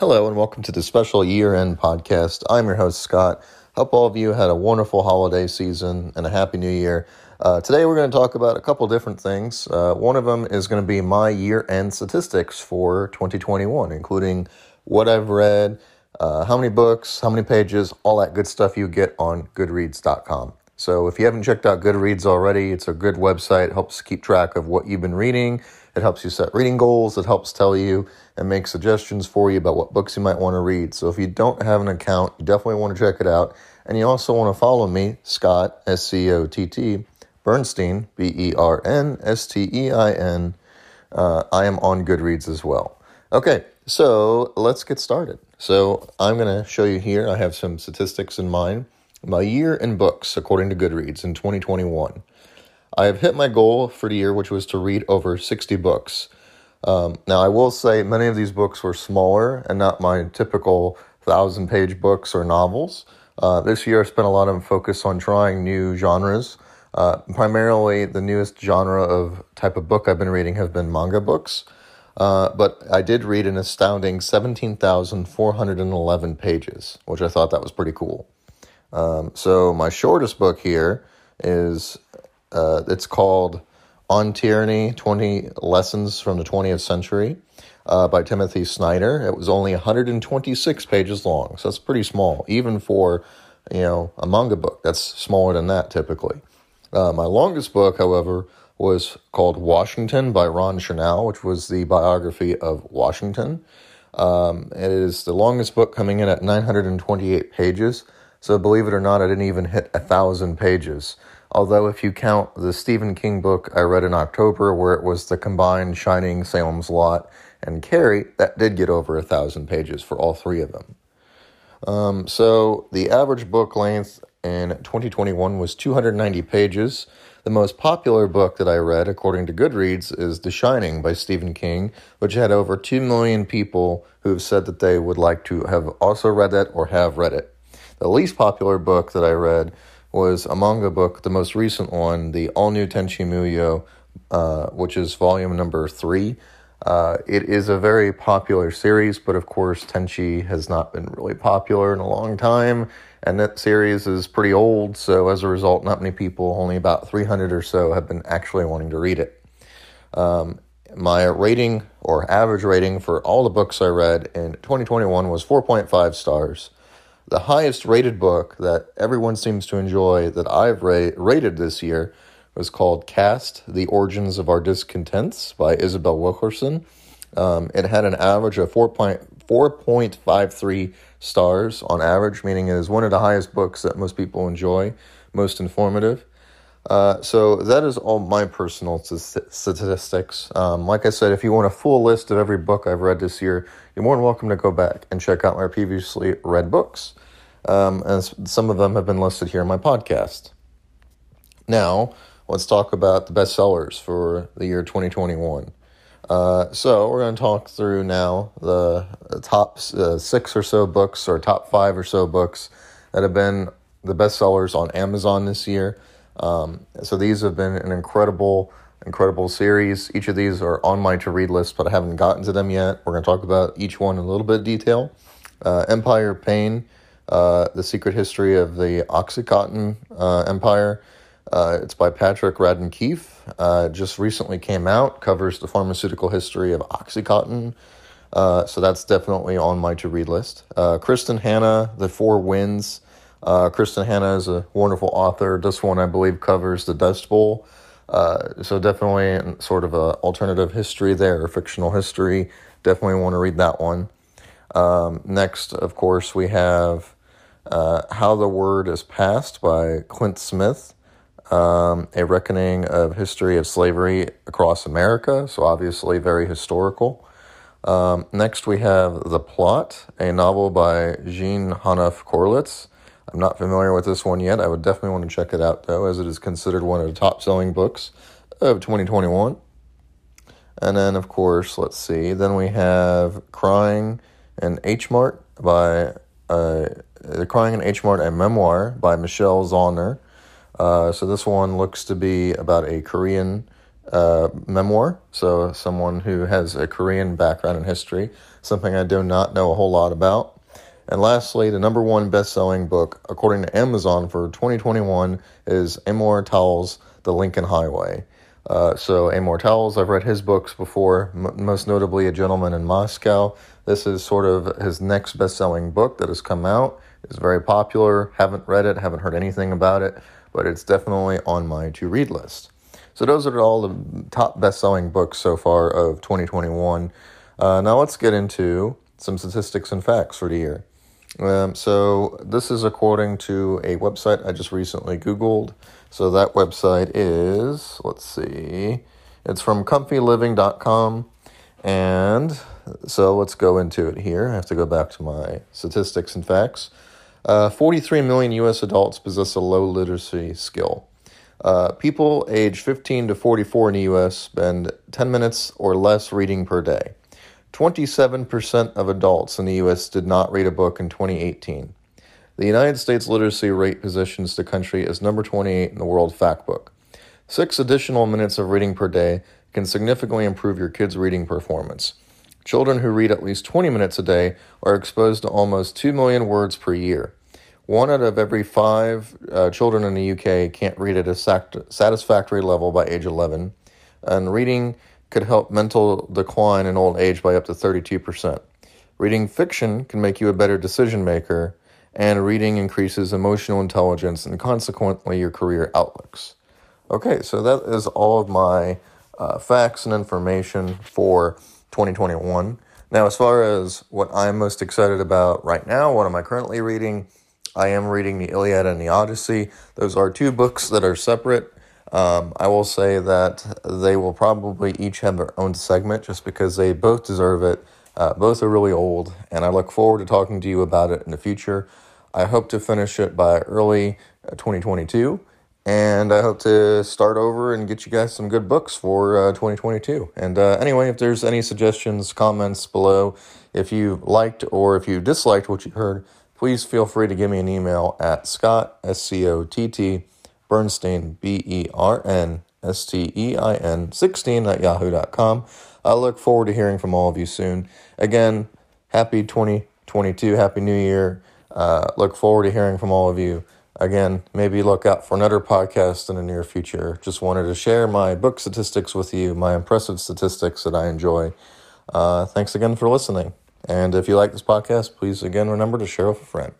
Hello, and welcome to the special year end podcast. I'm your host, Scott. Hope all of you had a wonderful holiday season and a happy new year. Uh, today, we're going to talk about a couple different things. Uh, one of them is going to be my year end statistics for 2021, including what I've read, uh, how many books, how many pages, all that good stuff you get on Goodreads.com. So, if you haven't checked out Goodreads already, it's a good website, it helps keep track of what you've been reading it helps you set reading goals. It helps tell you and make suggestions for you about what books you might want to read. So if you don't have an account, you definitely want to check it out. And you also want to follow me, Scott, S C O T T, Bernstein, B E R N S T E I N. Uh, I am on Goodreads as well. Okay, so let's get started. So I'm going to show you here, I have some statistics in mind. My year in books, according to Goodreads, in 2021. I have hit my goal for the year, which was to read over 60 books. Um, now, I will say many of these books were smaller and not my typical thousand page books or novels. Uh, this year, I spent a lot of focus on trying new genres. Uh, primarily, the newest genre of type of book I've been reading have been manga books. Uh, but I did read an astounding 17,411 pages, which I thought that was pretty cool. Um, so, my shortest book here is uh, it's called On Tyranny 20 Lessons from the 20th Century uh, by Timothy Snyder. It was only 126 pages long, so that's pretty small, even for you know a manga book. That's smaller than that typically. Uh, my longest book, however, was called Washington by Ron Chernow, which was the biography of Washington. Um, it is the longest book coming in at 928 pages. So believe it or not, I didn't even hit a thousand pages. Although, if you count the Stephen King book I read in October, where it was the combined Shining, Salem's Lot, and Carrie, that did get over a thousand pages for all three of them. Um, so, the average book length in 2021 was 290 pages. The most popular book that I read, according to Goodreads, is The Shining by Stephen King, which had over 2 million people who have said that they would like to have also read it or have read it. The least popular book that I read was a manga book, the most recent one, the All New Tenchi Muyo, uh, which is volume number three. Uh, it is a very popular series, but of course, Tenchi has not been really popular in a long time, and that series is pretty old, so as a result, not many people, only about 300 or so, have been actually wanting to read it. Um, my rating or average rating for all the books I read in 2021 was 4.5 stars. The highest rated book that everyone seems to enjoy that I've ra- rated this year was called Caste The Origins of Our Discontents by Isabel Wilkerson. Um, it had an average of 4.53 stars on average, meaning it is one of the highest books that most people enjoy, most informative. Uh, so that is all my personal statistics. Um, like I said, if you want a full list of every book I've read this year, you're more than welcome to go back and check out my previously read books. Um, some of them have been listed here in my podcast. Now, let's talk about the bestsellers for the year 2021. Uh, so, we're going to talk through now the top uh, six or so books, or top five or so books that have been the bestsellers on Amazon this year. Um, so these have been an incredible, incredible series. Each of these are on my to read list, but I haven't gotten to them yet. We're going to talk about each one in a little bit of detail. Uh, Empire Pain, uh, The Secret History of the Oxycontin uh, Empire. Uh, it's by Patrick Radden Keefe. Uh, just recently came out, covers the pharmaceutical history of Oxycontin. Uh, so that's definitely on my to read list. Kristin Hannah, The Four Winds. Uh, Kristin Hannah is a wonderful author. This one, I believe, covers the Dust Bowl. Uh, so definitely sort of a alternative history there, fictional history. Definitely want to read that one. Um, next, of course, we have uh, How the Word is Passed by Clint Smith. Um, a reckoning of history of slavery across America. So obviously very historical. Um, next, we have The Plot, a novel by Jean Hanff Korelitz. I'm not familiar with this one yet. I would definitely want to check it out, though, as it is considered one of the top selling books of 2021. And then, of course, let's see. Then we have Crying in H Mart by uh, Crying in H Mart, a memoir by Michelle Zauner. Uh, so this one looks to be about a Korean uh, memoir, so someone who has a Korean background in history, something I do not know a whole lot about. And lastly, the number one best selling book, according to Amazon for 2021, is Amor Towles, The Lincoln Highway. Uh, so, Amor Towles, I've read his books before, m- most notably A Gentleman in Moscow. This is sort of his next best selling book that has come out. It's very popular. Haven't read it, haven't heard anything about it, but it's definitely on my to read list. So, those are all the top best selling books so far of 2021. Uh, now, let's get into some statistics and facts for the year. Um, so, this is according to a website I just recently Googled. So, that website is, let's see, it's from comfyliving.com. And so, let's go into it here. I have to go back to my statistics and facts. Uh, 43 million US adults possess a low literacy skill. Uh, people age 15 to 44 in the US spend 10 minutes or less reading per day. 27% of adults in the US did not read a book in 2018. The United States literacy rate positions the country as number 28 in the World Factbook. Six additional minutes of reading per day can significantly improve your kids' reading performance. Children who read at least 20 minutes a day are exposed to almost 2 million words per year. One out of every five uh, children in the UK can't read at a satisfactory level by age 11, and reading could help mental decline in old age by up to 32%. Reading fiction can make you a better decision maker, and reading increases emotional intelligence and consequently your career outlooks. Okay, so that is all of my uh, facts and information for 2021. Now, as far as what I'm most excited about right now, what am I currently reading? I am reading the Iliad and the Odyssey. Those are two books that are separate. Um, I will say that they will probably each have their own segment just because they both deserve it. Uh, both are really old, and I look forward to talking to you about it in the future. I hope to finish it by early uh, 2022, and I hope to start over and get you guys some good books for uh, 2022. And uh, anyway, if there's any suggestions, comments below, if you liked or if you disliked what you heard, please feel free to give me an email at scott, S C O T T, Bernstein, B E R N S T E I N 16 at yahoo.com. I look forward to hearing from all of you soon. Again, happy 2022, happy new year. Uh, look forward to hearing from all of you. Again, maybe look out for another podcast in the near future. Just wanted to share my book statistics with you, my impressive statistics that I enjoy. Uh, thanks again for listening. And if you like this podcast, please again remember to share with a friend.